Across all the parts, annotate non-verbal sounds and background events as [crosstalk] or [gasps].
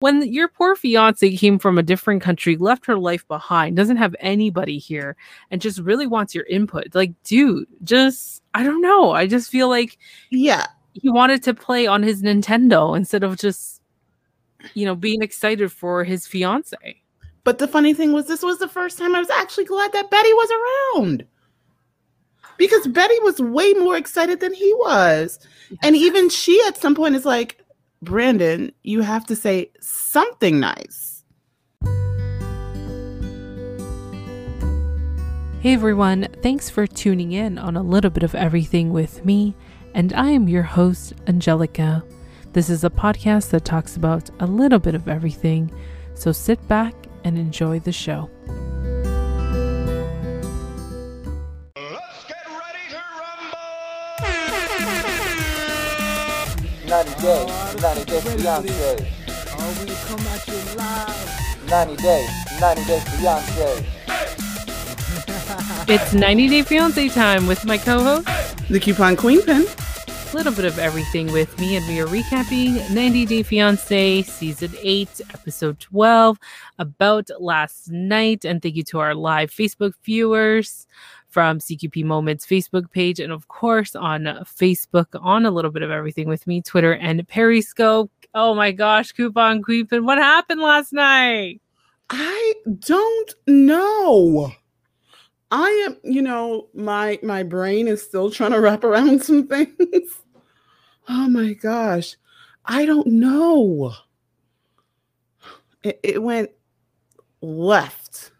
when your poor fiance came from a different country, left her life behind, doesn't have anybody here, and just really wants your input. Like, dude, just I don't know. I just feel like yeah, he wanted to play on his Nintendo instead of just you know being excited for his fiance. But the funny thing was, this was the first time I was actually glad that Betty was around because Betty was way more excited than he was. And even she at some point is like, Brandon, you have to say something nice. Hey everyone, thanks for tuning in on a little bit of everything with me, and I am your host, Angelica. This is a podcast that talks about a little bit of everything, so sit back and enjoy the show. Days, 90 days Beyonce. Oh, we come at you live. 90 days, 90 days Beyonce. it's 90 Day Fiance time with my co-host, the Coupon Queen Pin. A little bit of everything with me, and we are recapping 90 Day Fiance season 8, episode 12, about last night. And thank you to our live Facebook viewers from CQP Moments Facebook page, and of course on Facebook on a little bit of everything with me, Twitter and Periscope. Oh my gosh, Coupon Queen Pin, what happened last night? I don't know. I am, you know, my my brain is still trying to wrap around [laughs] some things. oh my gosh. I don't know. It, it went left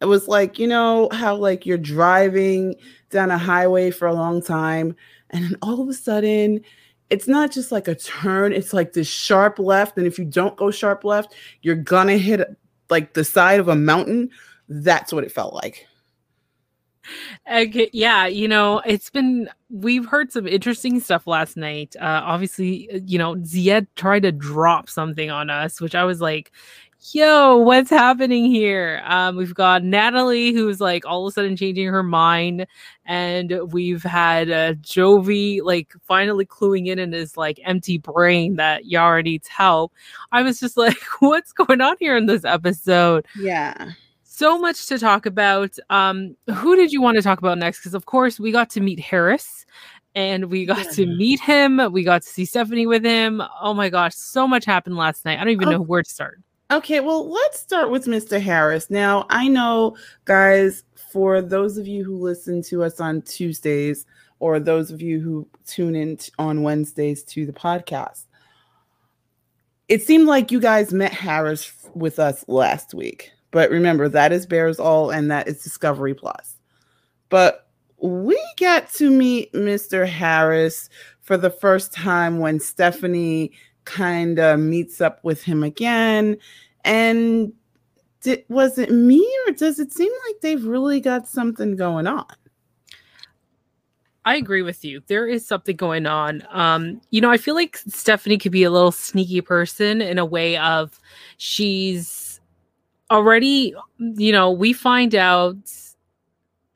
it was like, you know, how like you're driving down a highway for a long time, and then all of a sudden, it's not just like a turn, it's like this sharp left. And if you don't go sharp left, you're gonna hit like the side of a mountain. That's what it felt like. Okay, yeah, you know, it's been we've heard some interesting stuff last night. Uh obviously, you know, Zied tried to drop something on us, which I was like, yo, what's happening here? Um, we've got Natalie who's like all of a sudden changing her mind, and we've had uh, Jovi like finally cluing in in his like empty brain that Yara needs help. I was just [laughs] like, what's going on here in this episode? Yeah. So much to talk about. Um, who did you want to talk about next? Because of course we got to meet Harris and we got yeah. to meet him. We got to see Stephanie with him. Oh my gosh, so much happened last night. I don't even oh. know where to start. Okay, well, let's start with Mr. Harris. Now, I know, guys, for those of you who listen to us on Tuesdays, or those of you who tune in on Wednesdays to the podcast, it seemed like you guys met Harris with us last week. But remember, that is Bares All and that is Discovery Plus. But we got to meet Mr. Harris for the first time when Stephanie kind of meets up with him again. And did, was it me or does it seem like they've really got something going on? I agree with you. There is something going on. Um, you know, I feel like Stephanie could be a little sneaky person in a way of she's already, you know, we find out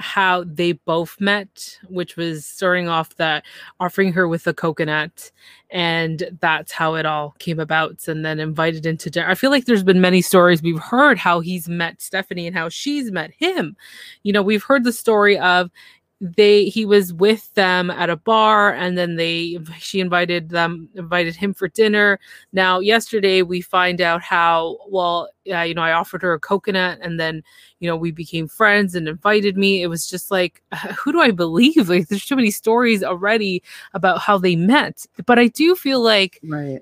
how they both met, which was starting off that offering her with a coconut, and that's how it all came about, and then invited into dinner. I feel like there's been many stories we've heard how he's met Stephanie and how she's met him. You know, we've heard the story of they he was with them at a bar and then they she invited them invited him for dinner. Now yesterday we find out how well uh, you know i offered her a coconut and then you know we became friends and invited me. It was just like [laughs] who do i believe? Like there's too many stories already about how they met. But i do feel like right.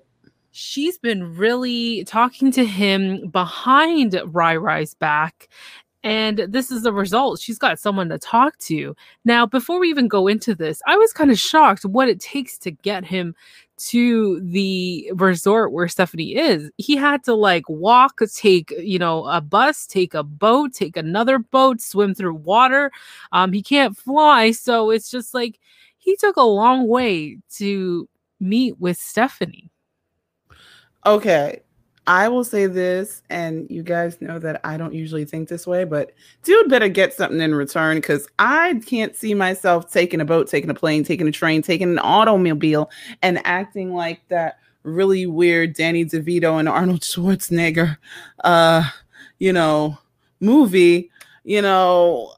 she's been really talking to him behind Rye Rye's back and this is the result. She's got someone to talk to. Now, before we even go into this, I was kind of shocked what it takes to get him to the resort where Stephanie is. He had to like walk, take, you know, a bus, take a boat, take another boat, swim through water. Um, he can't fly. So it's just like he took a long way to meet with Stephanie. Okay. I will say this, and you guys know that I don't usually think this way, but dude better get something in return because I can't see myself taking a boat, taking a plane, taking a train, taking an automobile, and acting like that really weird Danny DeVito and Arnold [laughs] Schwarzenegger, uh, you know, movie. You know,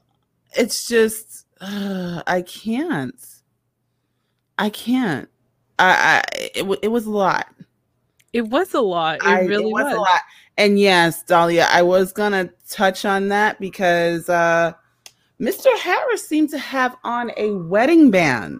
it's just uh, I can't. I can't. I, I it, it was a lot. It was a lot. It I, really it was, was. a lot. And yes, Dahlia, I was gonna touch on that because uh Mr. Harris seemed to have on a wedding band.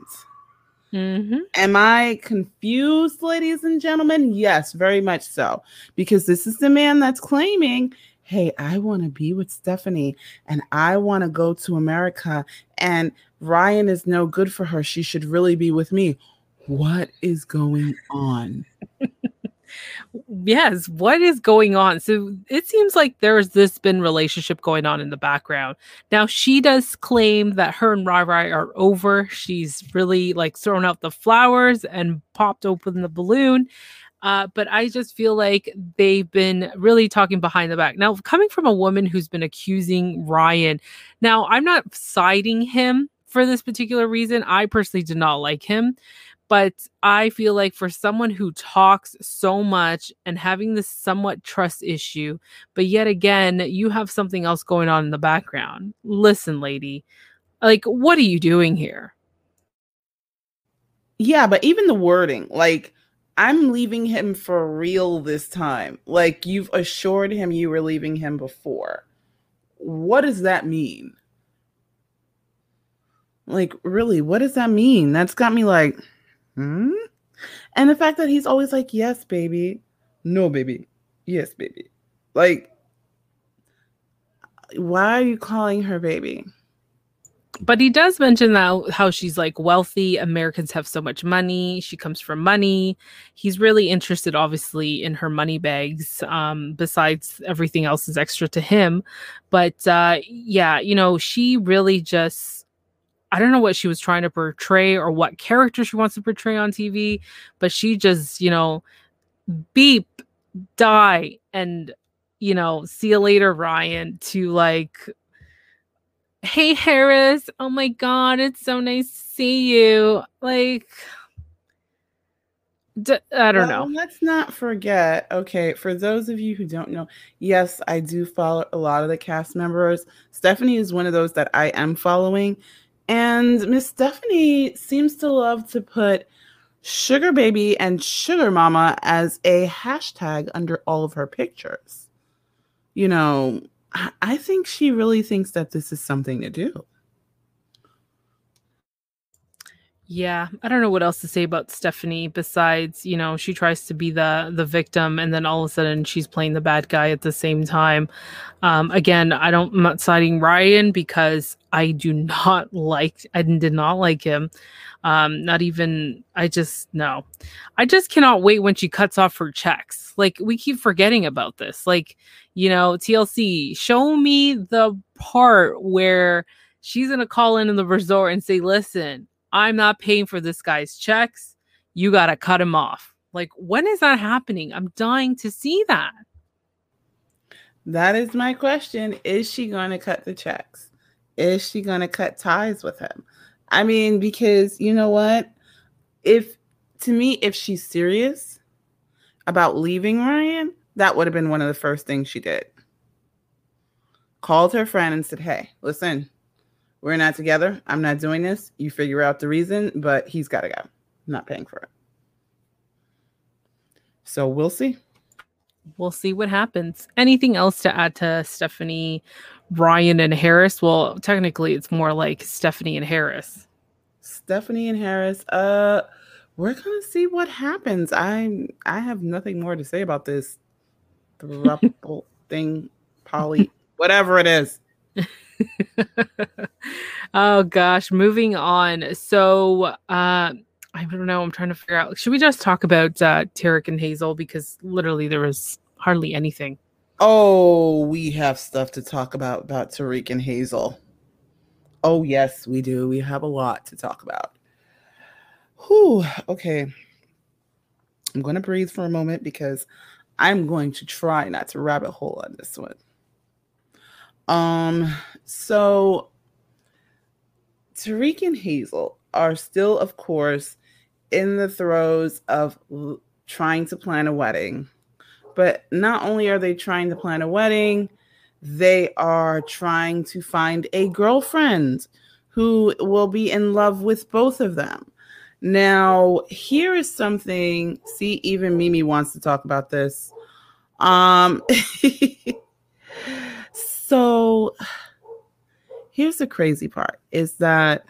Mm-hmm. Am I confused, ladies and gentlemen? Yes, very much so. Because this is the man that's claiming, hey, I want to be with Stephanie and I want to go to America, and Ryan is no good for her. She should really be with me. What is going on? [laughs] yes what is going on? So it seems like there's this been relationship going on in the background. Now she does claim that her and Rye Rye are over. She's really like thrown out the flowers and popped open the balloon. Uh, but I just feel like they've been really talking behind the back. Now, coming from a woman who's been accusing Ryan, now I'm not siding him for this particular reason. I personally did not like him, but I feel like for someone who talks so much and having this somewhat trust issue, but yet again, you have something else going on in the background. Listen, lady, like, what are you doing here? Yeah, but even the wording, like, I'm leaving him for real this time. Like, you've assured him you were leaving him before. What does that mean? Like, really, what does that mean? That's got me like, hmm? And the fact that he's always like, yes, baby. No, baby. Yes, baby. Like, why are you calling her baby? But he does mention that how she's like wealthy. Americans have so much money. She comes from money. He's really interested, obviously, in her money bags. Um, besides everything else is extra to him. But uh, yeah, you know, she really just I don't know what she was trying to portray or what character she wants to portray on TV, but she just, you know, beep, die, and, you know, see you later, Ryan, to like, hey, Harris, oh my God, it's so nice to see you. Like, d- I don't Well, know. let's not forget. Okay, for those of you who don't know, yes, I do follow a lot of the cast members. Stephanie is one of those that I am following. And Miss Stephanie seems to love to put sugar baby and sugar mama as a hashtag under all of her pictures. You know, I, think she really thinks that this is something to do. Yeah, I don't know what else to say about Stephanie besides, you know, she tries to be the the victim and then all of a sudden she's playing the bad guy at the same time. Um again, I don't I'm not citing Ryan because I do not [laughs] like I did not like him. Um not even I just no. I just cannot wait when she cuts off her checks. Like we keep forgetting about this. Like, you know, TLC, show me the part where she's to call in in the resort and say, "Listen, I'm not paying for this guy's checks. You got to cut him off. Like, when is that happening? I'm dying to see that. That is my question. Is she going to cut the checks? Is she going to cut ties with him? I mean, because you know what? If to me, if she's serious about leaving Ryan, that would have been one of the first things she did. Called her friend and said, Hey, listen, we're not together. I'm not doing this. You figure out the reason, but he's got to go. I'm not paying for it. So we'll see. We'll see what happens. Anything else to add to Stephanie, Ryan, and Harris? Well, technically, it's more like Stephanie and Harris. Stephanie and Harris. Uh, we're gonna see what happens. I I have nothing more to say about this [laughs] thruple thing, Polly, whatever it is. [laughs] [laughs] oh gosh, moving on. So uh I don't know, I'm trying to figure out should we just talk about uh Tarik and Hazel because literally there was hardly anything. Oh, we have stuff to talk about about Tarik and Hazel. Oh yes, we do. We have a lot to talk about. Whew, okay. I'm gonna breathe for a moment because I'm going to try not to rabbit hole on this one. Um, so Tarik and Hazel are still, of course, in the throes of trying to plan a wedding. But not only are they trying to plan a wedding, they are trying to find a girlfriend who will be in love with both of them. Now, here is something. See, even Mimi wants to talk about this. Um, [laughs] so here's the crazy part is that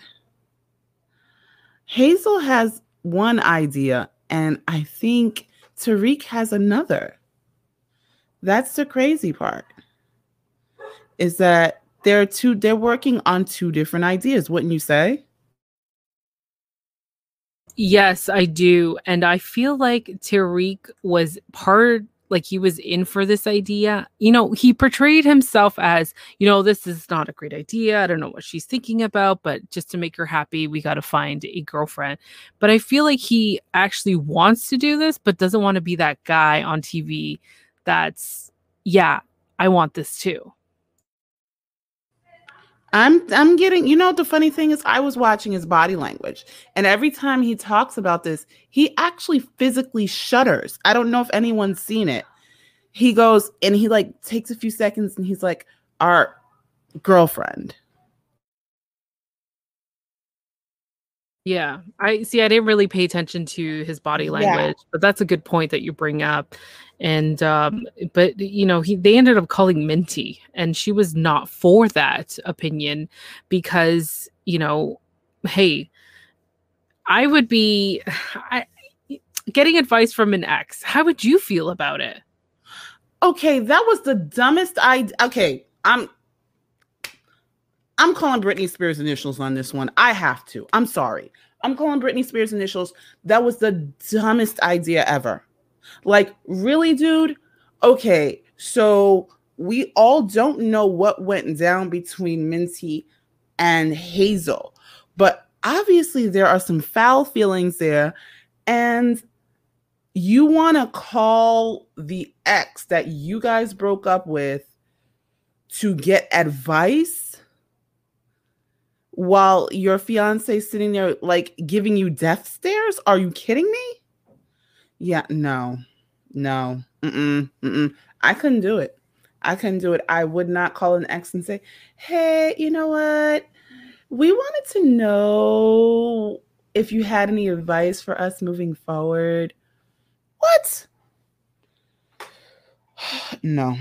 Hazel has one idea, and I think Tarik has another. That's the crazy part. Is that they're two they're working on two different ideas, wouldn't you say? Yes, I do. And I feel like Tarik was part like he was in for this idea. You know, he portrayed himself as, you know, this is not a great idea. I don't know what she's thinking about, but just to make her happy, we got to find a girlfriend. But I feel like he actually wants to do this, but doesn't want to be that guy on TV that's, yeah, I want this too. I'm I'm getting, you know the funny thing is I was watching his body language and every time he talks about this, he actually physically shudders. I don't know if anyone's seen it. He goes and he like takes a few seconds and he's like our girlfriend. Yeah, I see. I didn't really pay attention to his body language, yeah. but that's a good point that you bring up. And um, but you know, he they ended up calling Minty, and she was not for that opinion because you know, hey, I would be [sighs] I, getting advice from an ex. How would you feel about it? Okay, that was the dumbest I. Okay, I'm I'm calling Britney Spears initials on this one. I have to. I'm sorry. I'm calling Britney Spears initials. That was the dumbest idea ever. Like, really, dude? Okay, so we all don't know what went down between Minty and Hazel, but obviously there are some foul feelings there. And you want to call the ex that you guys broke up with to get advice while your fiance sitting there like giving you death stares? Are you kidding me? Yeah, no, no, mm-mm, mm-mm. I couldn't do it. I couldn't do it. I would not call an ex and say, "Hey, you know what? We wanted to know if you had any advice for us moving forward." What? [sighs] no,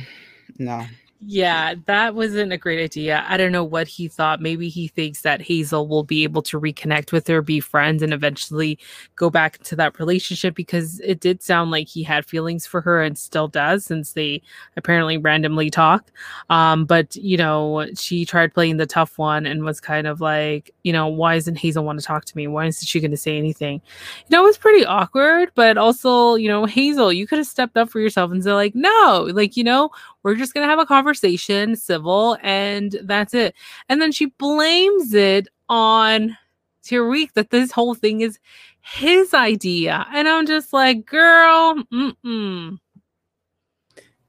no. Yeah, that wasn't a great idea. I don't know what he thought. Maybe he thinks that Hazel will be able to reconnect with her, be friends, and eventually go back to that relationship because it did sound like he had feelings for her and still does since they apparently randomly talk. Um, but, you know, she tried playing the tough one and was kind of like, you know, why isn't Hazel want to talk to me? Why isn't she going to say anything? You know, it was pretty awkward, but also, you know, Hazel, you could have stepped up for yourself and said, like, no, like, you know, we're just going to have a conversation, civil, and that's it. And then she blames it on Tarik that this whole thing is his idea. And I'm just like, girl, mm-mm.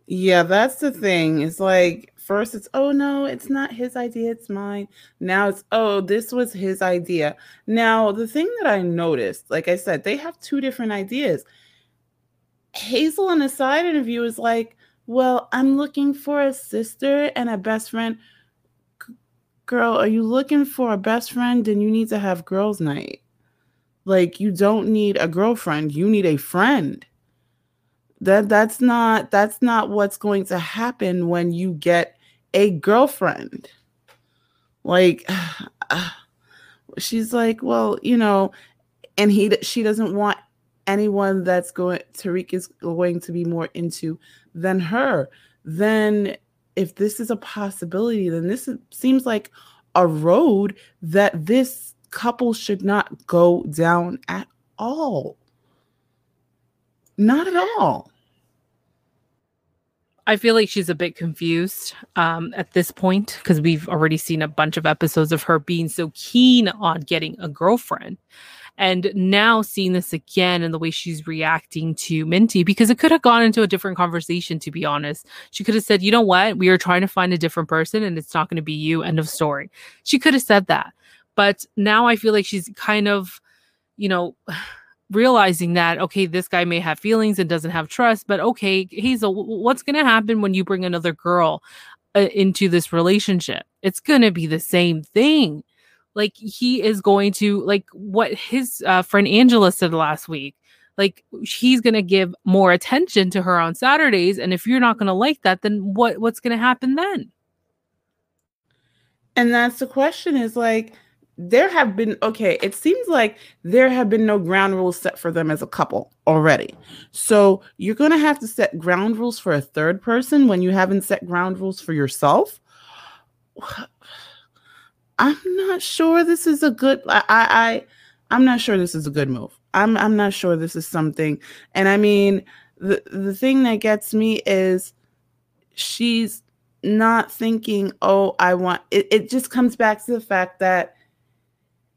Yeah, that's the thing. It's like first it's oh no, it's not his idea, it's mine. Now it's oh, this was his idea. Now, the thing that I noticed, like I said, they have two different ideas. Hazel in a side interview is like, well, I'm looking for a sister and a best friend. Girl, are you looking for a best friend? Then you need to have girls' night. Like you don't need a girlfriend, you need a friend. That that's not that's not what's going to happen when you get a girlfriend. Like [sighs] she's like, well, you know, and he she doesn't want anyone that's going Tarik is going to be more into than her, then if this is a possibility, then this seems like a road that this couple should not go down at all. Not at all. I feel like she's a bit confused um, at this point because we've already seen a bunch of episodes of her being so keen on getting a girlfriend. And now seeing this again and the way she's reacting to Minty, because it could have gone into a different conversation, to be honest. She could have said, you know what? We are trying to find a different person and it's not going to be you. End of story. She could have said that. But now I feel like she's kind of, you know, [sighs] realizing that okay this guy may have feelings and doesn't have trust but okay hazel what's going to happen when you bring another girl uh, into this relationship it's going to be the same thing like he is going to like what his uh, friend angela said last week like he's going to give more attention to her on saturdays and if you're not going to like that then what what's going to happen then? And that's the question is like there have been okay it seems like there have been no ground rules set for them as a couple already. So you're going to have to set ground rules for a third person when you haven't set ground rules for yourself i'm not sure this is a good i i i'm not sure this is a good move i'm i'm not sure this is something and i mean the the thing that gets me is she's not thinking oh i want it, it just comes back to the fact that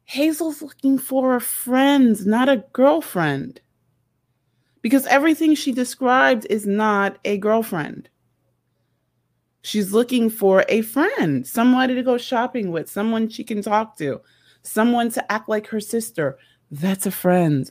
Hazel's looking for a friend, not a girlfriend. Because everything she described is not a girlfriend. She's looking for a friend, somebody to go shopping with, someone she can talk to, someone to act like her sister. That's a friend.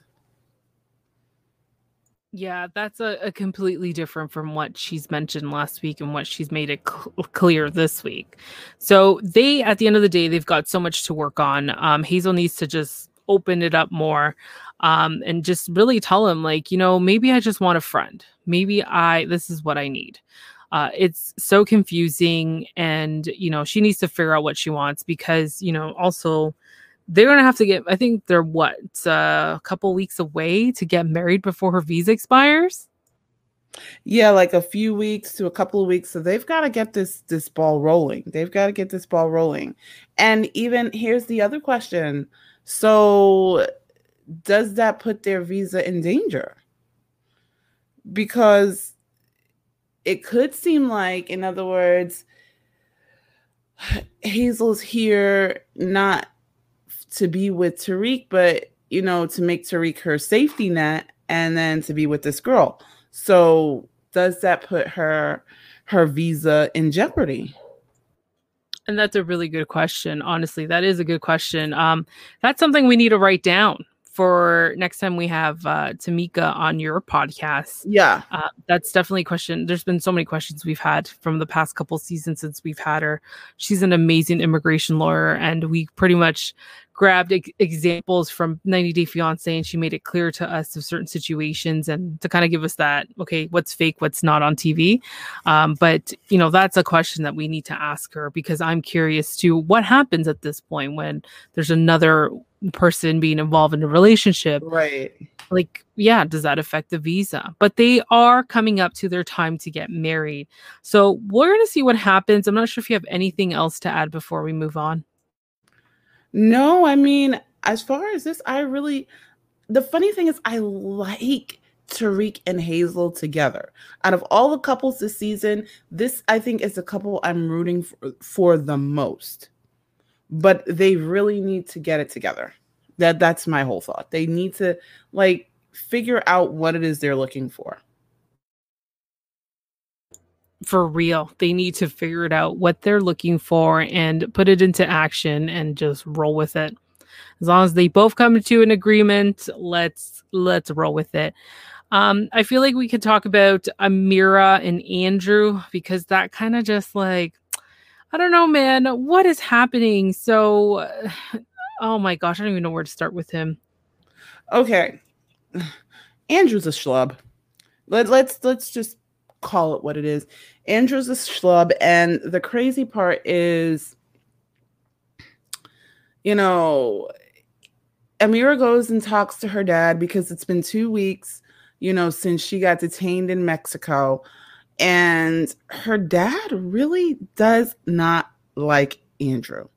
Yeah, that's a, a, completely different from what she's mentioned last week and what she's made it cl- clear this week. So they, at the end of the day, they've got so much to work on. Um, Hazel needs to just open it up more um, and just really tell him, like, you know, maybe I just want a friend. Maybe I, this is what I need. Uh, it's so confusing, and you know, she needs to figure out what she wants because, you know, also they're gonna have to get i think they're what uh, a couple weeks away to get married before her visa expires? Yeah like a few weeks to a couple of weeks. So they've got to get this this ball rolling. They've got to get this ball rolling. And even here's the other question. So does that put their visa in danger? Because it could seem like in other words [sighs] hazel's here not to be with Tarik, but you know, to make Tarik her safety net and then to be with this girl. So does that put her her visa in jeopardy? And that's a really good question. Honestly, that is a good question. Um, that's something we need to write down for next time we have uh, Tamika on your podcast. Yeah, uh, that's definitely a question. There's been so many questions we've had from the past couple seasons since we've had her. She's an amazing immigration lawyer, and we pretty much grabbed examples from 90 Day Fiance and she made it clear to us of certain situations and to kind of give us that, okay, what's fake, what's not on TV. Um, but, you know, that's a question that we need to ask her because I'm curious to what happens at this point when there's another person being involved in a relationship. Right. Like, yeah, does that affect the visa? But they are coming up to their time to get married. So we're going to see what happens. I'm not sure if you have anything else to add before we move on. No, I mean, as far as this, I really, the funny thing is, I like Tarik and Hazel together. Out of all the couples this season, this I think is the couple I'm rooting for, for the most. But they really need to get it together. That that's my whole thought. They need to like figure out what it is they're looking for for real. They need to figure it out what they're looking for and put it into action and just roll with it. As long as they both come to an agreement, let's let's roll with it. Um, I feel like we could talk about Amira and Andrew because that kind of just like I don't know, man, what is happening? So [sighs] oh my gosh, I don't even know where to start with him. Okay. [sighs] Andrew's a schlub. Let, let's let's just call it what it is. Andrew's a schlub, and the crazy part is, you know, Amira goes and talks to her dad because it's been two weeks, you know, since she got detained in Mexico. And her dad really does not like Andrew.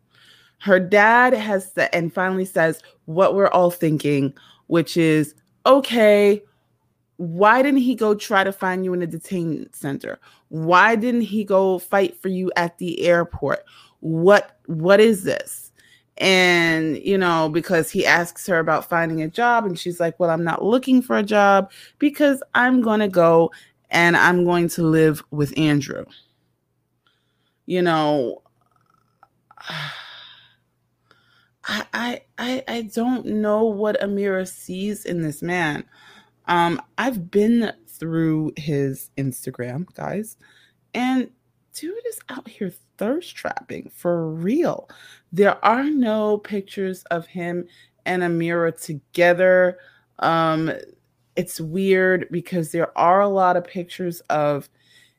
Her dad has said, and finally says what we're all thinking, which is okay, why didn't he go try to find you in a detainment center? Why didn't he go fight for you at the airport? What what is this? And you know, because he asks her about finding a job and she's like, "Well, I'm not looking for a job because I'm going to go and I'm going to live with Andrew." You know, [sighs] I, I I don't know what Amira sees in this man. Um, I've been through his Instagram, guys, and dude is out here thirst trapping for real. There are no pictures of him and Amira together. Um, it's weird because there are a lot of pictures of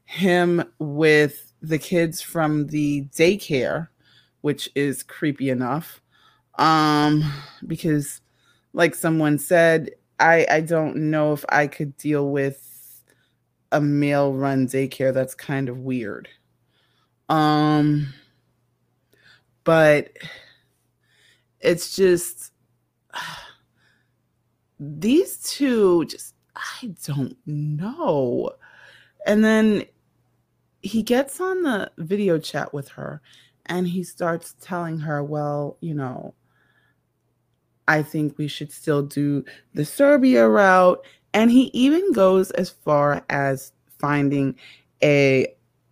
him with the kids from the daycare, which is creepy enough. Um, because like someone said, I I don't know if I could deal with a male run daycare. That's kind of weird. Um, but it's just [sighs] these two just I don't know. And then he gets on the video chat with her and he starts telling her, well, you know, I think we should still do the Serbia route. And he even goes as far as finding a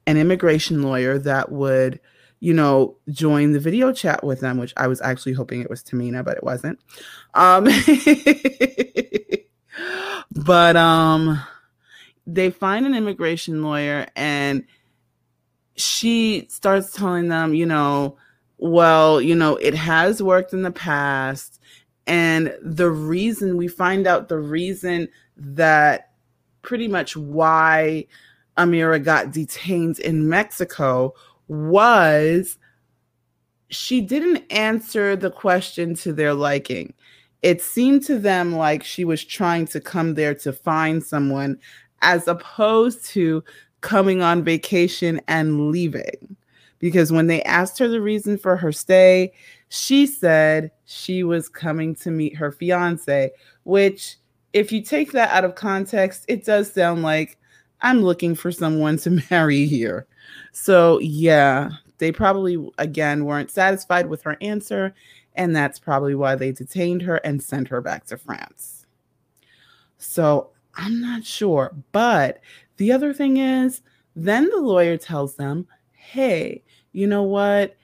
an immigration lawyer that would, you know, join the video chat with them, which I was actually hoping it was Tamina, but it wasn't. Um, [laughs] but um, they find an immigration lawyer and she starts telling them, you know, well, you know, it has worked in the past. And the reason we find out the reason that pretty much why Amira got detained in Mexico was she didn't answer the question to their liking. It seemed to them like she was trying to come there to find someone as opposed to coming on vacation and leaving. Because when they asked her the reason for her stay, she said she was coming to meet her fiance, which, if you take that out of context, it does sound like I'm looking for someone to [laughs] marry here. So, yeah, they probably, again, weren't satisfied with her answer. And that's probably why they detained her and sent her back to France. So, I'm not sure. But the other thing is, then the lawyer tells them, hey, you know what?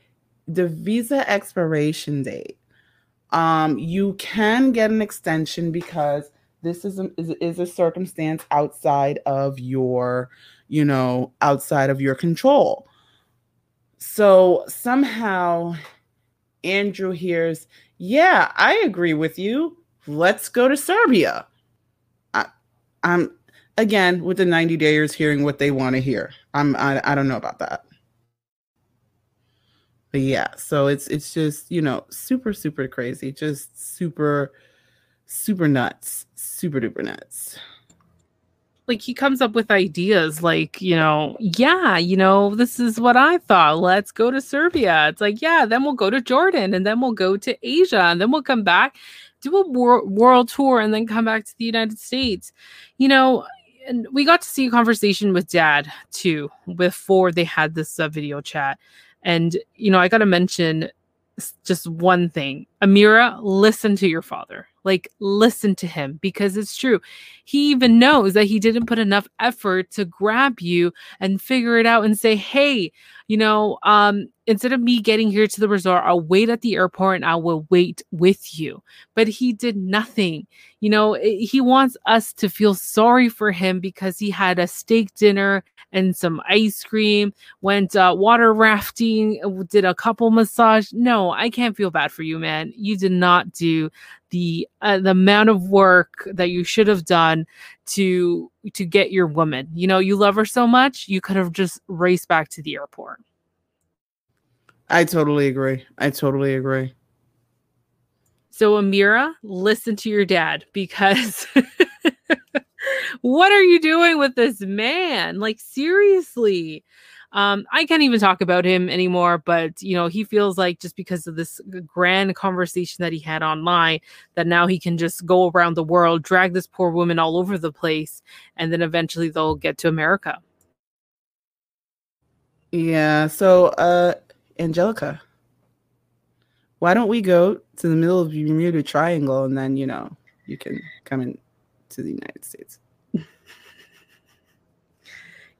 The visa expiration date, um, you can get an extension because this is a, is, is a circumstance outside of your, you know, outside of your control. So somehow Andrew hears, yeah, I agree with you. Let's go to Serbia. I, I'm again with the 90 dayers hearing what they want to hear. I'm I, I don't know about that. But yeah, so it's it's just, you know, super super crazy, just super super nuts, super duper nuts. Like he comes up with ideas like, you know, yeah, you know, this is what I thought. Let's go to Serbia. It's like, yeah, then we'll go to Jordan and then we'll go to Asia and then we'll come back, do a wor- world tour and then come back to the United States. You know, and we got to see a conversation with dad too before they had this uh, video chat and you know i gotta mention just one thing amira listen to your father like listen to him because it's true. He even knows that he didn't put enough effort to grab you and figure it out and say hey you know um instead of me getting here to the resort i'll wait at the airport and i will wait with you but he did nothing you know he wants us to feel sorry for him because he had a steak dinner and some ice cream went uh, water rafting did a couple massage no i can't feel bad for you man you did not do the uh, the amount of work that you should have done to to get your woman. You know, you love her so much, you could have just raced back to the airport. I totally agree. I totally agree. So Amira, listen to your dad because [laughs] what are you doing with this man? Like seriously. Um, I can't even talk about him anymore, but you know, he feels like just because of this grand conversation that he had online, that now he can just go around the world, drag this poor woman all over the place, and then eventually they'll get to America. Yeah. So, uh, Angelica, why don't we go to the middle of the Bermuda Triangle and then, you know, you can come in to the United States?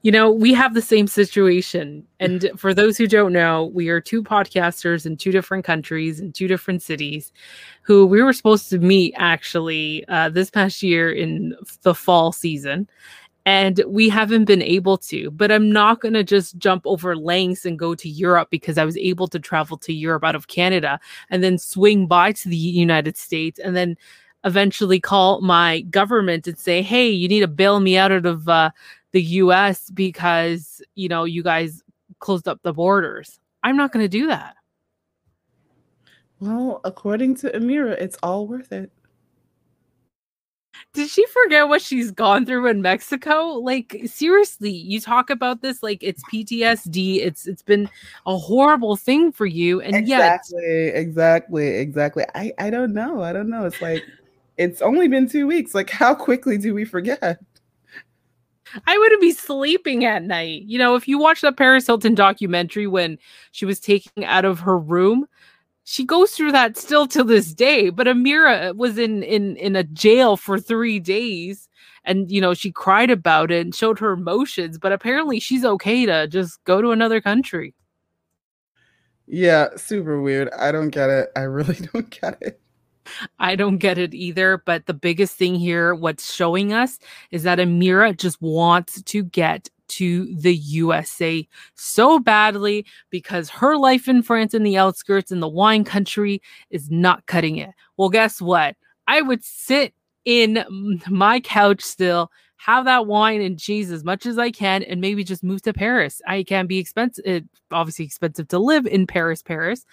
you know, we have the same situation. And [laughs] for those who don't know, we are two podcasters in two different countries in two different cities who we were supposed to meet actually uh, this past year in the fall season. And we haven't been able to, but I'm not going to just jump over lengths and go to Europe because I was able to travel to Europe out of Canada and then swing by to the United States and then eventually call my government and say, hey, you need to bail me out of uh, the US because, you know, you guys closed up the borders. I'm not going to do that. Well, according to Amira, it's all worth it. Did she forget what she's gone through in Mexico? Like seriously, you talk about this like it's PTSD. It's it's been a horrible thing for you and exactly, yet exactly, exactly. I I don't know. I don't know. It's like it's only been 2 weeks. Like how quickly do we forget? I wouldn't be sleeping at night. You know, if you watch that Paris Hilton documentary when she was taken out of her room, she goes through that still to this day. But Amira was in in in a jail for three days, and you know she cried about it and showed her emotions. But apparently, she's okay to just go to another country. Yeah, super weird. I don't get it. I really [laughs] don't get it. I don't get it either. But the biggest thing here, what's showing us is that Amira just wants to get to the USA so badly because her life in France in the outskirts in the wine country is not cutting it. Well, guess what? I would sit in my couch still, have that wine and cheese as much as I can, and maybe just move to Paris. I can be expensive, it, obviously expensive to live in Paris, Paris,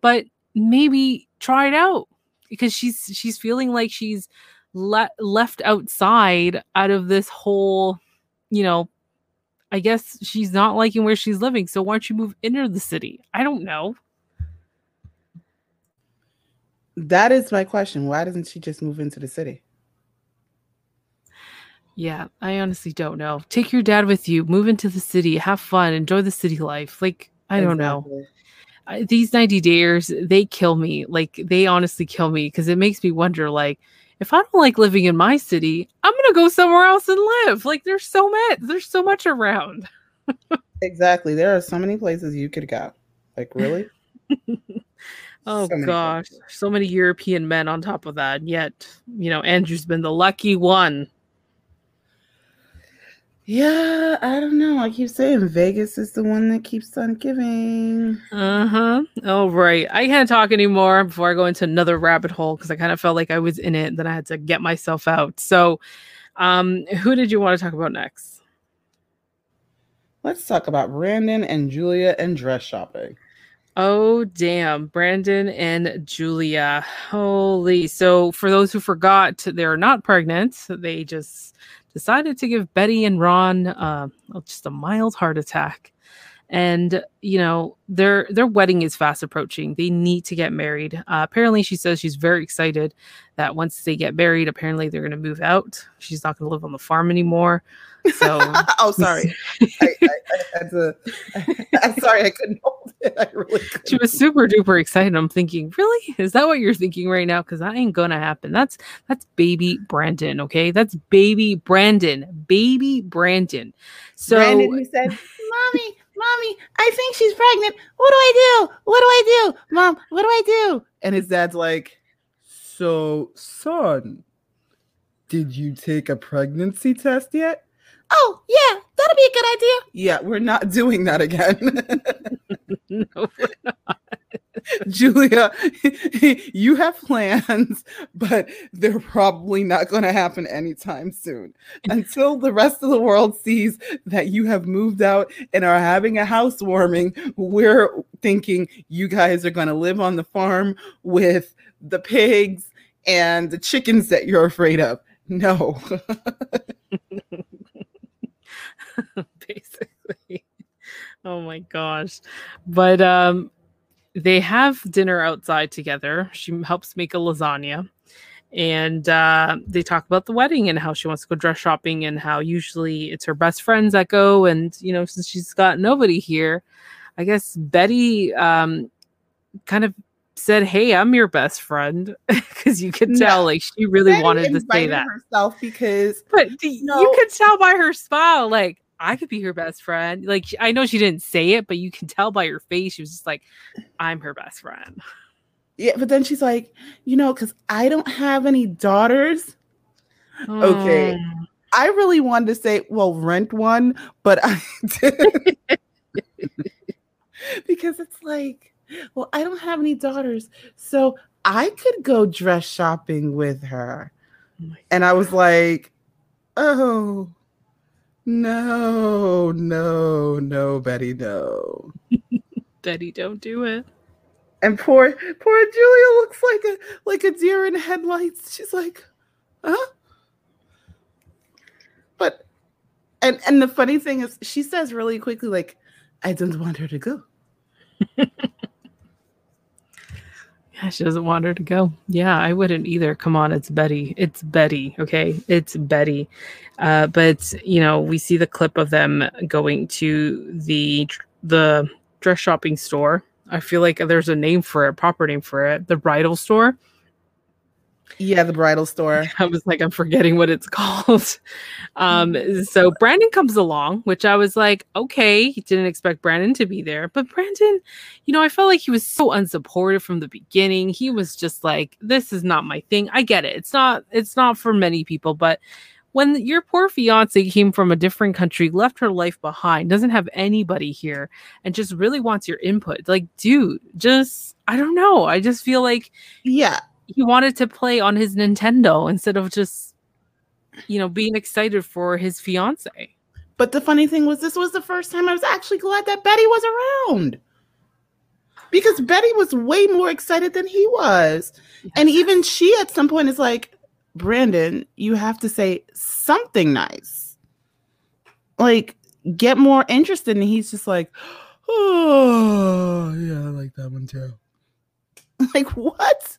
but maybe try it out because she's she's feeling like she's le- left outside out of this whole you know i guess she's not liking where she's living so why don't you move into the city? I don't know. That is my question. Why doesn't she just move into the city? Yeah i honestly don't know. Take your dad with you. Move into the city. Have fun. Enjoy the city life. Like i don't know these 90 days they kill me. Like they honestly kill me because it makes me wonder like if i don't like living in my city i'm gonna go somewhere else and live. Like there's so much there's so much around. [laughs] Exactly. There are so many places you could go. Like really? [laughs] Oh so gosh. so many european men on top of that. And yet you know andrew's been the lucky one yeah, I don't know. I keep saying Vegas is the one that keeps on giving. Uh huh. Oh, right. I can't talk anymore before I go into another rabbit hole because I kind of felt like I was in it. Then I had to get myself out. So, um, who did you want to talk about next? Let's talk about Brandon and Julia and dress shopping. Oh, damn. Brandon and Julia. Holy. So, for those who forgot, they're not pregnant. They just decided to give Betty and Ron uh, just a mild heart attack. And you know their their wedding is fast approaching. They need to get married. Uh, apparently, she says she's very excited that once they get married, apparently they're going to move out. She's not going to live on the farm anymore. So, [laughs] oh, sorry. [laughs] I, I, I, had to. [laughs] I'm sorry, I couldn't hold it. I really. Couldn't. She was super duper excited. I'm thinking, really, is that what you're thinking right now? Because that ain't gonna happen. That's that's baby Brandon. Okay, that's baby Brandon. Baby Brandon. So Brandon, he said, "Mommy, mommy, I think she's pregnant. What do I do? What do I do, mom? What do I do?" And his dad's like, "So, son." Did you take a pregnancy test yet? oh yeah, that'll be a good idea. Yeah, we're not doing that again. [laughs] [laughs] no, we're not. Julia, [laughs] you have plans, but they're probably not going to happen anytime soon. Until the rest of the world sees that you have moved out and are having a housewarming, we're thinking you guys are going to live on the farm with the pigs and the chickens that you're afraid of. No. [laughs] basically. Oh my gosh. But um they have dinner outside together. She helps make a lasagna. And uh, they talk about the wedding and how she wants to go dress shopping and how usually it's her best friends that go. And, you know, since she's got nobody here, I guess Betty um, kind of said, "Hey, I'm your best friend," [laughs] because you could tell no. like she really Betty wanted to say that herself because but you could tell by her smile like I could be her best friend. Like I know she didn't say it, but you can tell by her face she was just like, I'm her best friend. Yeah, but then she's like, you know, because I don't have any daughters. Okay. Mm. I really wanted to say, well, rent one, but I [laughs] did [laughs] because it's like, well, I don't have any daughters, so I could go dress shopping with her. Oh And I was like, oh, no, no, no, Betty, no. [laughs] Betty, don't do it. And poor, poor Julia looks like a like a deer in headlights. She's like, huh? But and and the funny thing is she says really quickly, like, I don't want her to go. [laughs] [laughs] She doesn't want her to go. Yeah, I wouldn't either. Come on, it's Betty. It's Betty. Okay, it's Betty. Uh, but you know, we see the clip of them going to the the dress shopping store. I feel like there's a name for it, proper name for it, the bridal store. Yeah, the bridal store. [laughs] I was like, I'm forgetting what it's [laughs] called. Um, so Brandon comes along, which I was like, okay, he didn't expect Brandon to be there. But Brandon, you know, I felt like he was so unsupportive from the beginning. He was just like, this is not my thing. I get it. It's not, it's not for many people, but when your poor fiance came from a different country, left her life behind, doesn't have anybody here, and just really wants your input, like, dude, just I don't know. I just feel like Yeah. He wanted to play on his Nintendo instead of just, you know, being excited for his fiance. But the funny thing was, this was the first time I was actually glad that Betty was around. Because Betty was way more excited than he was. And even she at some point is like, Brandon, you have to say something nice. Like, get more interested. And he's just like, oh, yeah, I like that one too. [laughs] Like, what?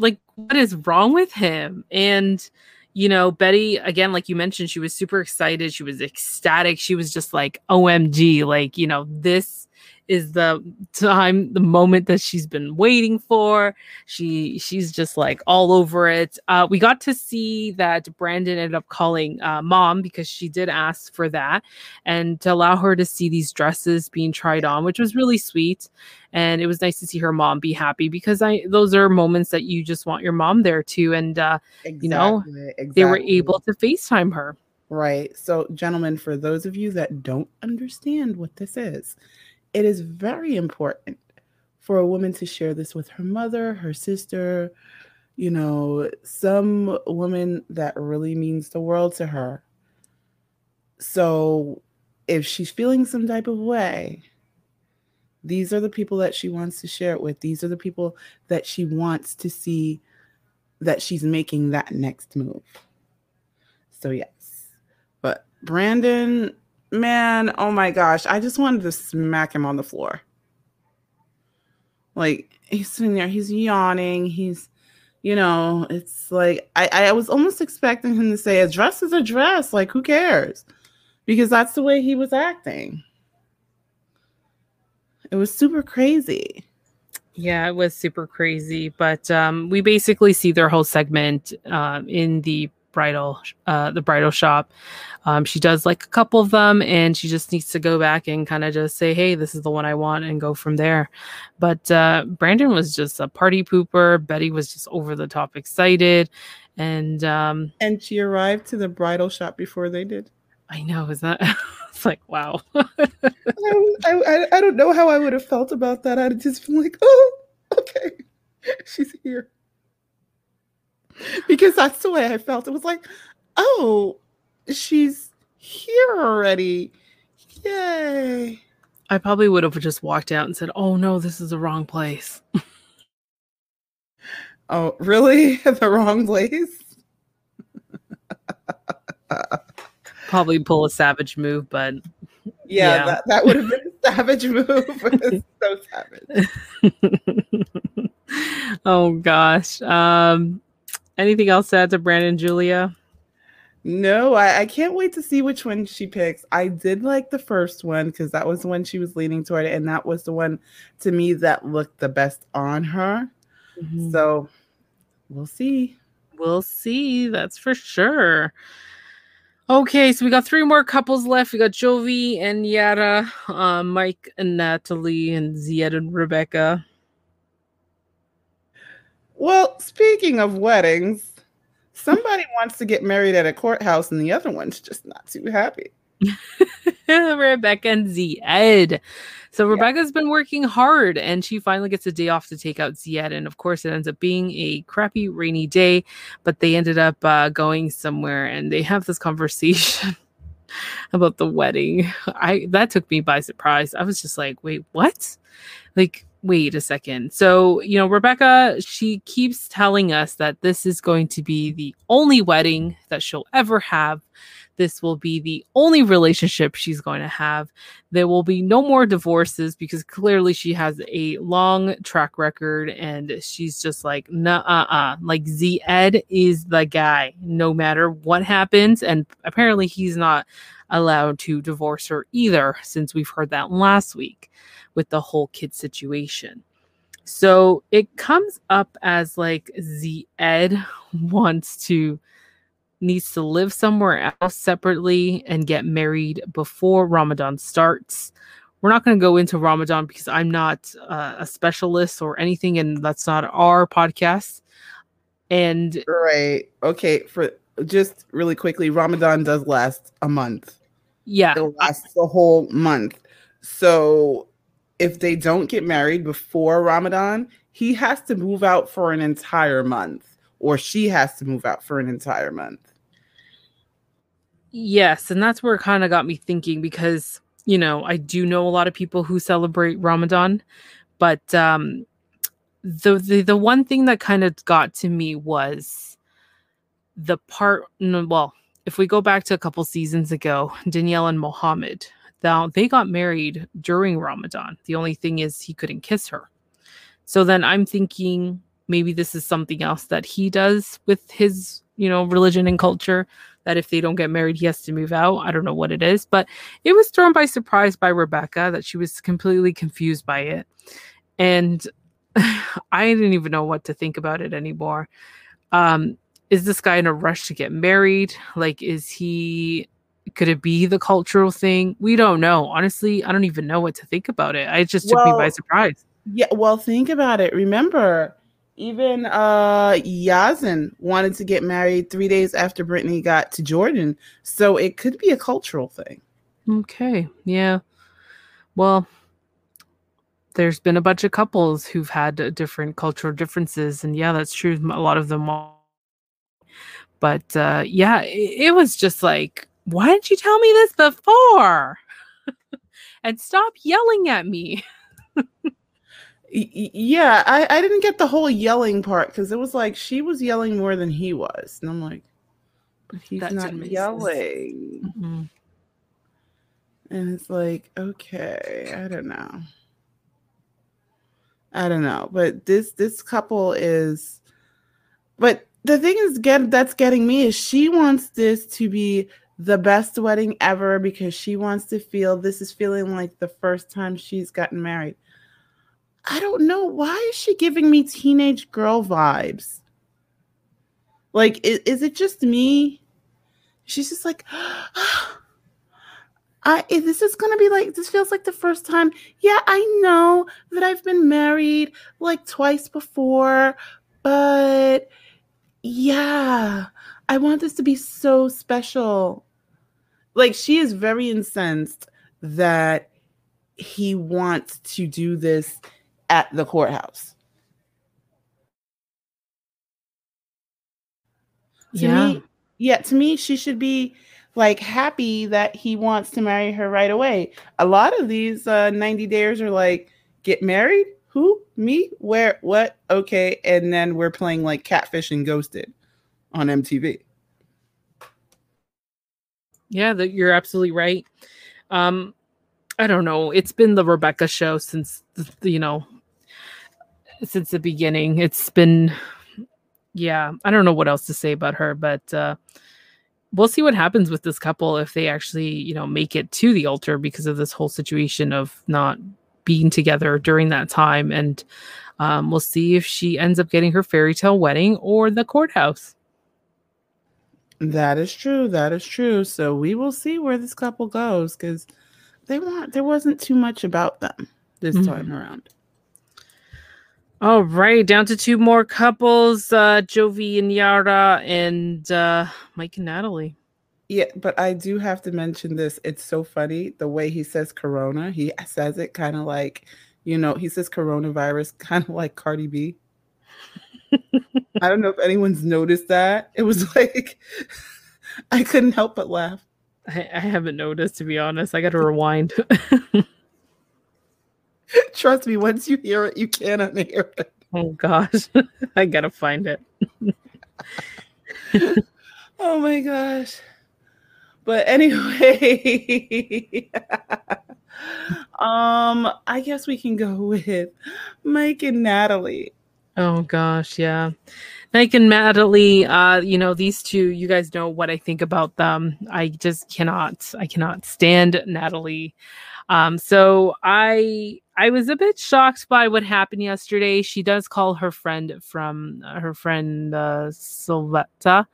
Like what is wrong with him? And you know betty again like you mentioned she was super excited. She was ecstatic. She was just like omg like you know this is the time the moment that she's been waiting for. She she's just like all over it. Uh we got to see that brandon ended up calling uh, mom because she did ask for that and to allow her to see these dresses being tried on which was really sweet. And it was nice to see her mom be happy because i those are moments that you just want your mom there too and uh Exactly, know, exactly. they were able to facetime her. Right. So, gentlemen, for those of you that don't understand what this is, it is very important for a woman to share this with her mother, her sister, you know, some woman that really means the world to her. So, if she's feeling some type of way, these are the people that she wants to share it with. These are the people that she wants to see that she's making that next move. So, yes. But Brandon, man, oh my gosh, I just wanted to smack him on the floor. Like he's sitting there, he's yawning, he's, you know, it's like I, I was almost expecting him to say, a dress is a dress, like who cares? Because that's the way he was acting. It was super crazy. yeah it was super crazy but um we basically see their whole segment um in the bridal uh the bridal shop um she does like a couple of them and she just needs to go back and kind of just say hey this is the one i want and go from there but uh brandon was just a party pooper betty was just over the top excited and um And she arrived to the bridal shop before they did. i know is that [laughs] it's like wow I, I, I don't know how I would have felt about that. I'd just been like, oh, okay, [laughs] she's here. [laughs] Because that's the way I felt. It was like, oh, she's here already. Yay. i probably would have just walked out and said oh no this is the wrong place [laughs] Oh, really? [laughs] the wrong place? probably pull a savage move but Yeah, Yeah. That, that would have been a savage move. So savage. oh gosh. Um anything else to add to Brandon Julia? No, I, I can't wait to see which one she picks. I did like the first one because that was the one she was leaning toward, and that was the one to me that looked the best on her. So So we'll see. we'll see, that's for sure. Okay, so we got three more couples left. We got Jovi and Yara, uh, Mike and Natalie, and Zied and Rebecca. Well, speaking of weddings, somebody [laughs] wants to get married at a courthouse, and the other one's just not too happy. [laughs] Rebecca and Zied. So Rebecca's yeah. been working hard and she finally gets a day off to take out Zied. And of course, it ends up being a crappy rainy day, but they ended up uh, going somewhere and they have this [laughs] conversation about the wedding. I that took me by surprise. I was just like, wait, what? Like, wait a second. So, you know, Rebecca, she keeps telling us that this is going to be the only wedding that she'll ever have this will be the only relationship she's going to have. There will be no more divorces because clearly she has a long track record and she's just like, nah, uh, uh. Like Zied is the guy, no matter what happens. And apparently he's not allowed to divorce her either, since we've heard that last week with the whole kid situation. So it comes up as like Zied [laughs] wants to needs to live somewhere else separately and get married before Ramadan starts. We're not going to go into Ramadan because I'm not uh, a specialist or anything, and that's not our podcast. And right, okay, for just really quickly, Ramadan does last a month. Yeah, it lasts the whole month. So if they don't get married before Ramadan, he has to move out for an entire month, or she has to move out for an entire month. Yes, and that's where it kind of got me thinking because, you know, I do know a lot of people who celebrate Ramadan, but um the the, the one thing that kind of got to me was the part well, if we go back to a couple seasons ago, Danielle and Mohammed, now they got married during Ramadan. The only thing is he couldn't kiss her. So then I'm thinking maybe this is something else that he does with his, you know, religion and culture that if they don't get married, he has to move out. I don't know what it is, but it was thrown by surprise by Rebecca that she was completely confused by it. And [laughs] I didn't even know what to think about it anymore. Um, is this guy in a rush to get married? Like, is he could it be the cultural thing? We don't know. Honestly, I don't even know what to think about it. I just took well, me by surprise. Yeah, well, think about it. Remember, even uh Yazan wanted to get married three days after Brittany got to Jordan. So it could be a cultural thing. Okay. Yeah. Well, there's been a bunch of couples who've had different cultural differences. And yeah, that's true. A lot of them are. But uh, yeah, it, it was just like, why didn't you tell me this before? [laughs] and stop yelling at me. yeah, I, I didn't get the whole yelling part because it was like she was yelling more than he was. And I'm like, but he's that not yelling. Mm-hmm. And it's like, okay, I don't know. I don't know. But this this couple is but the thing is get that's getting me is she wants this to be the best wedding ever because she wants to feel this is feeling like the first time she's gotten married. I don't know. Why is she giving me teenage girl vibes? Like, is, is it just me? She's just like, [gasps] I this is gonna be like this feels like the first time. Yeah, I know that I've been married like twice before, but yeah, I want this to be so special. Like she is very incensed that he wants to do this at the courthouse. To yeah. Me, yeah, to me, she should be like happy that he wants to marry her right away. A lot of these uh, 90 days are like, get married? Who? Me? Where? What? Okay. And then we're playing like Catfish and Ghosted on MTV. Yeah, that you're absolutely right. Um, I don't know. It's been the Rebecca show since you know since the beginning. It's been, yeah, I don't know what else to say about her, but uh, we'll see what happens with this couple if they actually, you know, make it to the altar because of this whole situation of not being together during that time. And um, we'll see if she ends up getting her fairy tale wedding or the courthouse. That is true. That is true. So we will see where this couple goes because they want there wasn't too much about them this mm-hmm. time around. All right, down to two more couples, uh Jovi and Yara and uh Mike and Natalie. Yeah, but I do have to mention this. It's so funny the way he says corona. He says it kind of like, you know, he says coronavirus [laughs] kind of like Cardi B. I don't know if anyone's noticed that. It was [laughs] like I couldn't help but laugh. I, I haven't noticed to be honest. I got to [laughs] rewind. Trust me, once you hear it, you can't unhear it. Oh gosh, I gotta find it. oh my gosh. But anyway, [laughs] um, I guess we can go with Mike and Natalie. Oh gosh, yeah. Mike and Natalie, uh, you know, these two, you guys know what I think about them. I just cannot, I cannot stand Natalie. Um, so I I was a bit shocked by what happened yesterday. She does call her friend from uh, her friend uh, Sylvetta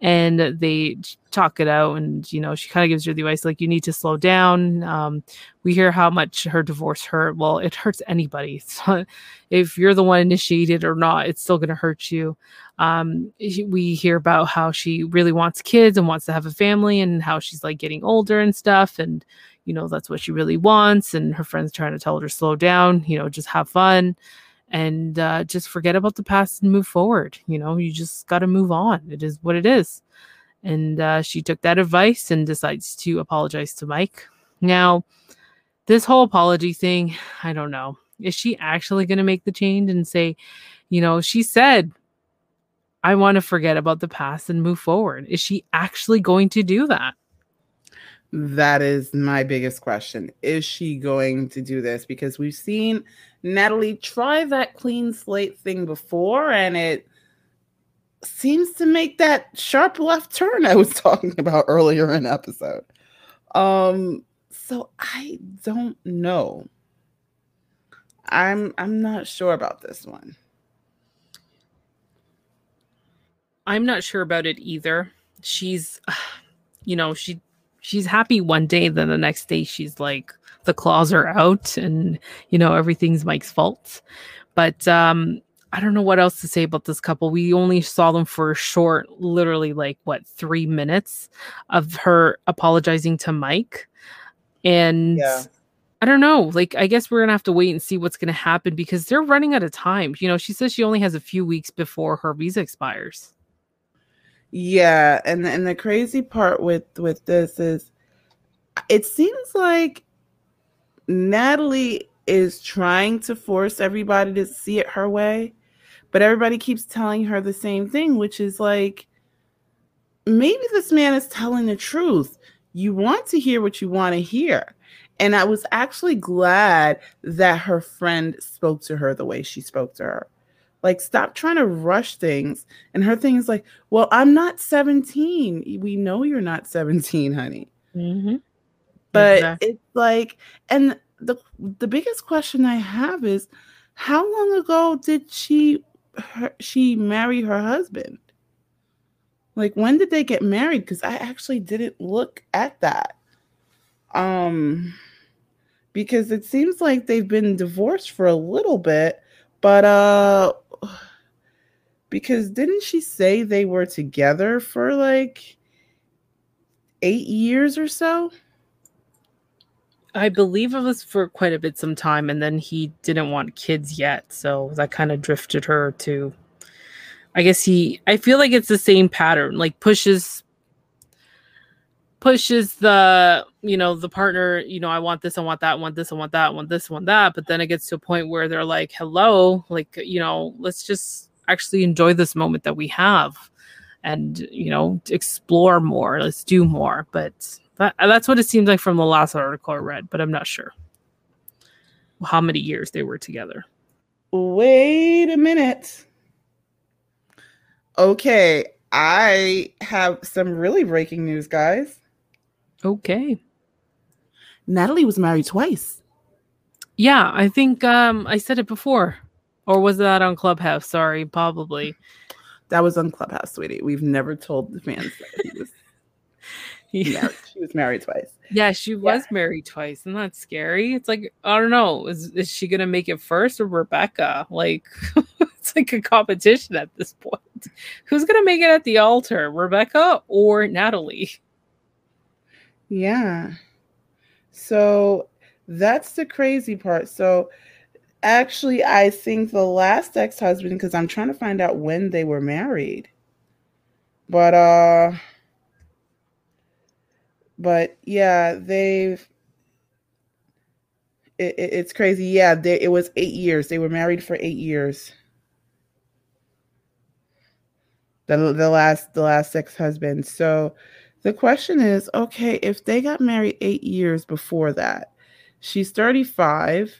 and they talk it out and you know she kind of gives her the advice like you need to slow down. Um, we hear how much her divorce hurt. Well it hurts anybody. [laughs] So if you're the one initiated or not it's still going to hurt you. Um, we hear about how she really wants kids and wants to have a family and how she's like getting older and stuff and you know that's what she really wants and her friends trying to tell her to slow down you know just have fun and uh, just forget about the past and move forward. You know, you just got to move on. It is what it is. And uh, she took that advice and decides to apologize to Mike. Now, this whole apology thing, I don't know. Is she actually going to make the change and say, you know, she said, I want to forget about the past and move forward? Is she actually going to do that? That is my biggest question. Is she going to do this? Because we've seen Natalie try that clean slate thing before and it seems to make that sharp left turn I was [laughs] talking about earlier in episode. Um so I don't know. I'm I'm not sure about this one. I'm not sure about it either. She's [sighs] you know, she she's happy one day, then the next day she's like, the claws are out and, you know, everything's Mike's fault. But um, I don't know what else to say about this couple. We only saw them for a short, literally like what, three minutes of her apologizing to Mike. And yeah. I don't know. Like, I guess we're gonna have to wait and see what's gonna happen because they're running out of time. You know, she says she only has a few weeks before her visa expires. Yeah, and and the crazy part with with this is it seems like Natalie is trying to force everybody to see it her way, but everybody keeps telling her the same thing, which is like maybe this man is telling the truth. You want to hear what you want to hear. And I was actually glad that her friend spoke to her the way she spoke to her. Like, stop trying to rush things. And her thing is like, well, I'm not 17. We know you're not 17, honey. Mm-hmm. But exactly. it's like, and the the biggest question I have is, how long ago did she her, she marry her husband? Like, when did they get married? Because I actually didn't look at that. Um, because it seems like they've been divorced for a little bit, but uh because didn't she say they were together for like eight years or so? I believe it was for quite a bit some time, and then he didn't want kids yet, so that kind of drifted her to. I guess he. I feel like it's the same pattern, like pushes pushes the you know the partner you know i want this i want that I want this i want that I want this I want that but then it gets to a point where they're like hello like you know let's just actually enjoy this moment that we have and you know explore more let's do more but that, that's what it seems like from the last article i read but i'm not sure how many years they were together wait a minute okay i have some really breaking news guys okay natalie was married twice yeah i think um i said it before or was that on Clubhouse? Sorry, probably. That was on Clubhouse, sweetie. We've never told the fans that he was [laughs] Yeah. [laughs] She was married twice. Yeah, she was married twice. Isn't that scary? It's like, I don't know. Is, is she going to make it first or Rebecca? Like, [laughs] it's like a competition at this point. Who's going to make it at the altar, Rebecca or Natalie? Yeah. So that's the crazy part. So actually, I think the last ex husband, because I'm trying to find out when they were married. But, uh, but yeah, they've, it, it- it's crazy. Yeah, they, it was eight years. They were married for eight years. The, the last the last ex husband. So the question is, okay, if they got married eight years before that, she's 35.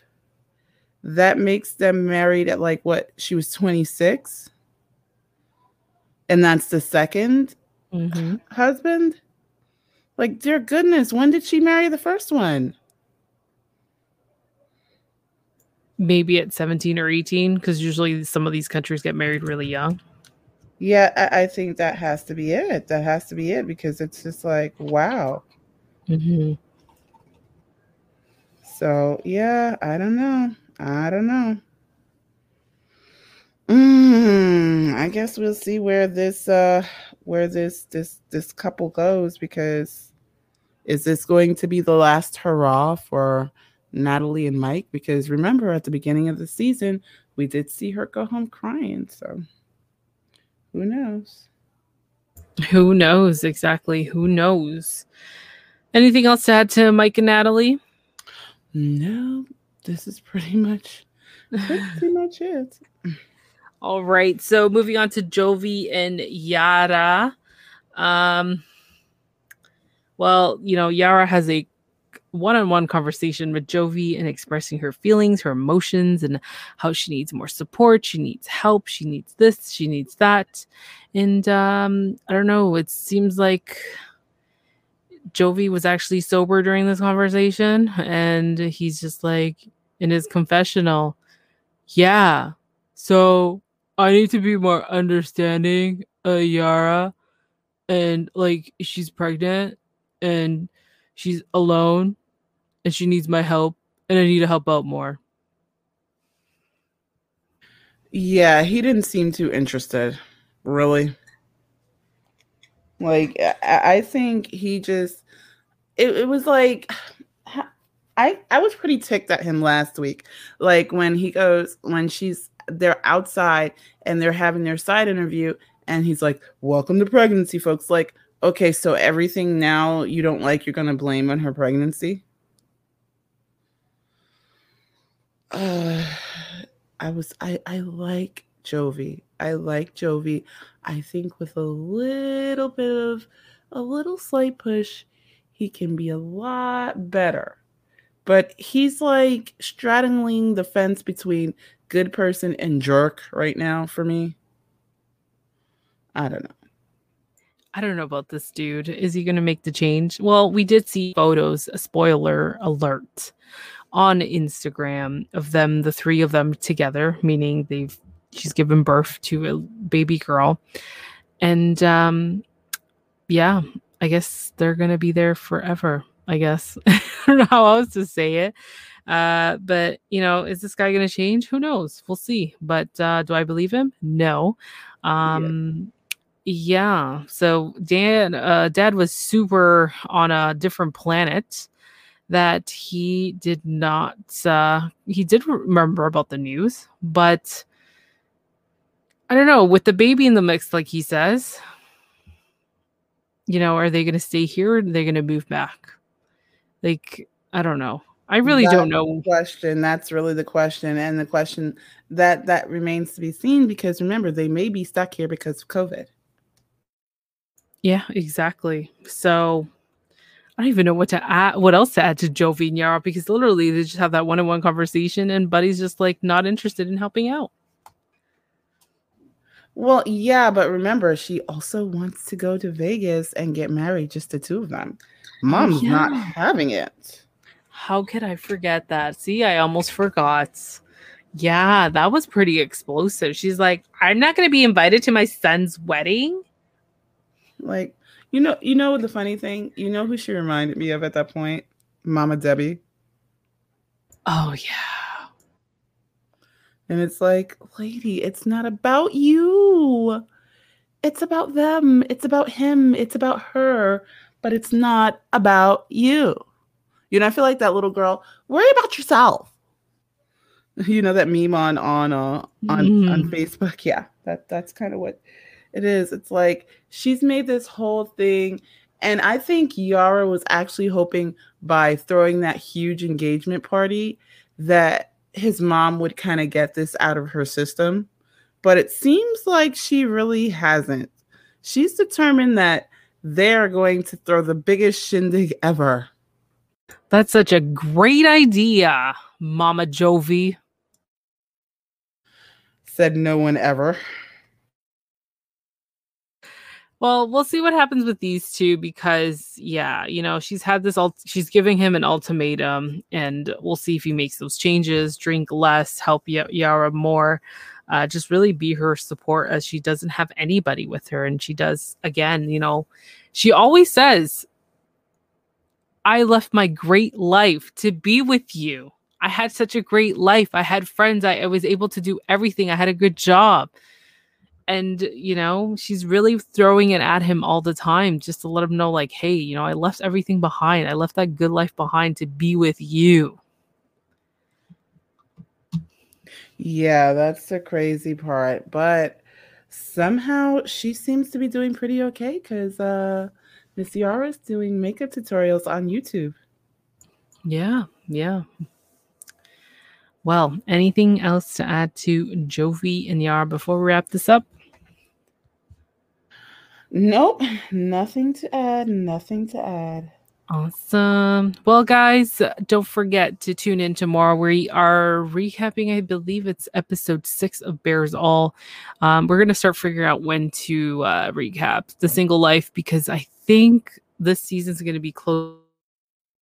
That makes them married at like what? She was 26. And that's the second Mm-hmm. husband? Like, dear goodness, when did she marry the first one? Maybe at 17 or 18, because usually some of these countries get married really young. Yeah, I, I think that has to be it. That has to be it because it's just like, wow. Mm-hmm. So yeah, I don't know. I don't know. Mm, I guess we'll see where this uh where this this this couple goes because is this going to be the last hurrah for Natalie and Mike? Because remember at the beginning of the season we did see her go home crying. So who knows? Who knows exactly? Who knows? Anything else to add to Mike and Natalie? No, this is pretty much [laughs] pretty much it. All right. So moving on to Jovi and Yara. Um well, you know, Yara has a one-on-one conversation with Jovi and expressing her feelings, her emotions, and how she needs more support, she needs help, she needs this, she needs that. And um, I don't know, it seems like Jovi was actually sober during this conversation, and he's just like in his confessional, yeah. So I need to be more understanding of Yara and like she's pregnant and she's alone and she needs my help and I need to help out more. Yeah, he didn't seem too interested, really. Like, I, I think he just, it, it was like, [sighs] I, I was pretty ticked at him last week. Like, when he goes, when she's, they're outside and they're having their side interview, and he's like, Welcome to pregnancy, folks. Like, okay, so everything now you don't like, you're going to blame on her pregnancy? Uh, [sighs] I was I I like Jovi. I like Jovi. I think with a little bit of a little slight push, he can be a lot better. But he's like straddling the fence between good person and jerk right now for me. I don't know. I don't know about this dude. Is he going to make the change? Well, we did see photos, a spoiler alert, on Instagram of them, the three of them together, meaning they've she's given birth to a baby girl. And um yeah, I guess they're going to be there forever, I guess. [laughs] I don't know how else to say it. Uh, but you know, is this guy going to change? Who knows? We'll see. But uh, do I believe him? No. Um, yeah. So Dan, uh, Dad was super on a different planet that he did not. Uh, he did remember about the news, but I don't know. With the baby in the mix, like he says, you know, are they going to stay here or are they going to move back? Like, I don't know. I really That's don't know. question. That's really the question, and the question that that remains to be seen because remember they may be stuck here because of COVID. Yeah, exactly. So I don't even know what to add, what else to add to Jovi and because literally they just have that one-on-one conversation, and Buddy's just like not interested in helping out. Well, yeah, but remember, she also wants to go to Vegas and get married, just the two of them. Oh, Mom's not having it. How could I forget that? See, I almost forgot. Yeah, that was pretty explosive. She's like, I'm not going to be invited to my son's wedding. Like, you know, you know the funny thing, you know who she reminded me of at that point? Mama Debbie. Oh yeah. And it's like, lady, it's not about you. It's about them. It's about him. It's about her, but it's not about you. You know, I feel like that little girl, worry about yourself. [laughs] You know that meme on on uh, on mm. on Facebook? Yeah. That that's kind of what it is. It's like she's made this whole thing and I think Yara was actually hoping by throwing that huge engagement party that his mom would kind of get this out of her system. But it seems like she really hasn't. She's determined that they're going to throw the biggest shindig ever. That's such a great idea, Mama Jovi. Said no one ever. Well, we'll see what happens with these two because, yeah, you know, she's had this, ult- she's giving him an ultimatum, and we'll see if he makes those changes, drink less, help y- Yara more, uh, just really be her support as she doesn't have anybody with her. And she does, again, you know, she always says, I left my great life to be with you. I had such a great life. I had friends. I, I was able to do everything. I had a good job and you know she's really throwing it at him all the time just to let him know like hey you know i left everything behind i left that good life behind to be with you yeah that's the crazy part but somehow she seems to be doing pretty okay because uh miss yara is doing makeup tutorials on youtube yeah yeah well, anything else to add to Jovi and Yara before we wrap this up? Nope, nothing to add, nothing to add. Awesome. Well, guys, don't forget to tune in tomorrow. We are recapping, I believe it's episode six of Bares All. Um, we're going to start figuring out when to uh, recap the single life because I think this season's going to be close.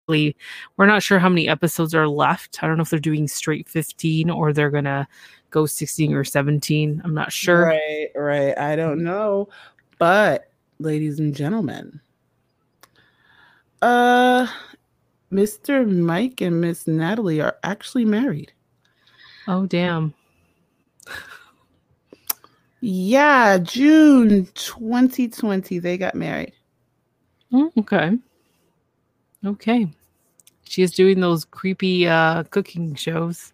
We're not sure how many episodes are left. I don't know if they're doing straight 15 or they're going to go 16 or 17. I'm not sure. Right, right. I don't know. But, ladies and gentlemen, uh, Mr. Mike and Miss Natalie are actually married. Oh, damn. yeah, June 2020, they got married. Oh, okay. Okay. She is doing those creepy uh, cooking shows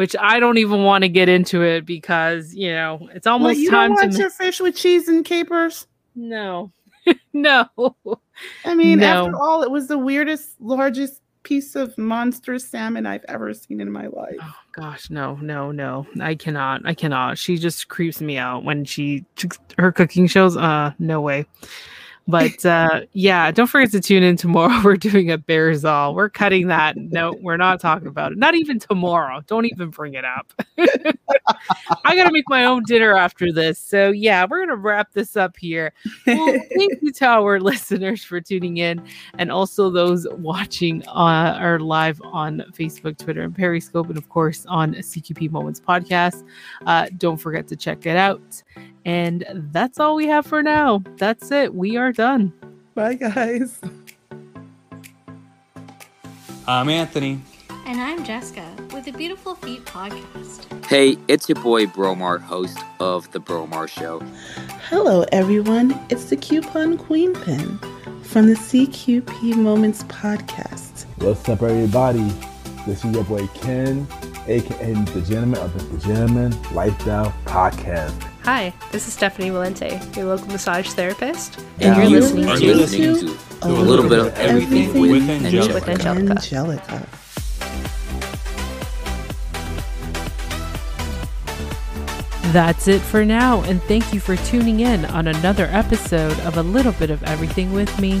which I don't even want to get into it because you know it's almost well, you time don't want to your fish with cheese and capers. No, [laughs] no. I mean, no. after all, it was the weirdest, largest piece of monster salmon I've ever seen in my life. Oh gosh, no, no, no. I cannot. I cannot. She just creeps me out when she her cooking shows. Uh, no way. But uh, yeah, don't forget to tune in tomorrow. [laughs] We're doing a Bares all. We're cutting that. No, we're not talking about it. Not even tomorrow. Don't even bring it up. [laughs] I got to make my own dinner after this. So yeah, we're gonna wrap this up here. Well, thank you to our [laughs] listeners for tuning in, and also those watching uh, our live on Facebook, Twitter, and Periscope, and of course on CQP Moments podcast. Uh, don't forget to check it out. And that's all we have for now. That's it. We are done. Bye, guys. I'm Anthony. And I'm Jessica with the Beautiful Feet podcast. Hey, it's your boy Bromar, host of The Bromar Show. Hello, everyone. It's the Coupon Queen Pin from the CQP Moments podcast. What's up, everybody? This is your boy Ken, aka the Gentleman of the Gentleman Lifestyle Podcast. Hi, this is Stephanie Valente, your local massage therapist, and, and you're, you're, listening, to, listening to, to, a little bit of everything, everything with, with, Angelica. with Angelica. Angelica. That's it for now, and thank you for tuning in on another episode of A Little Bit of Everything with me.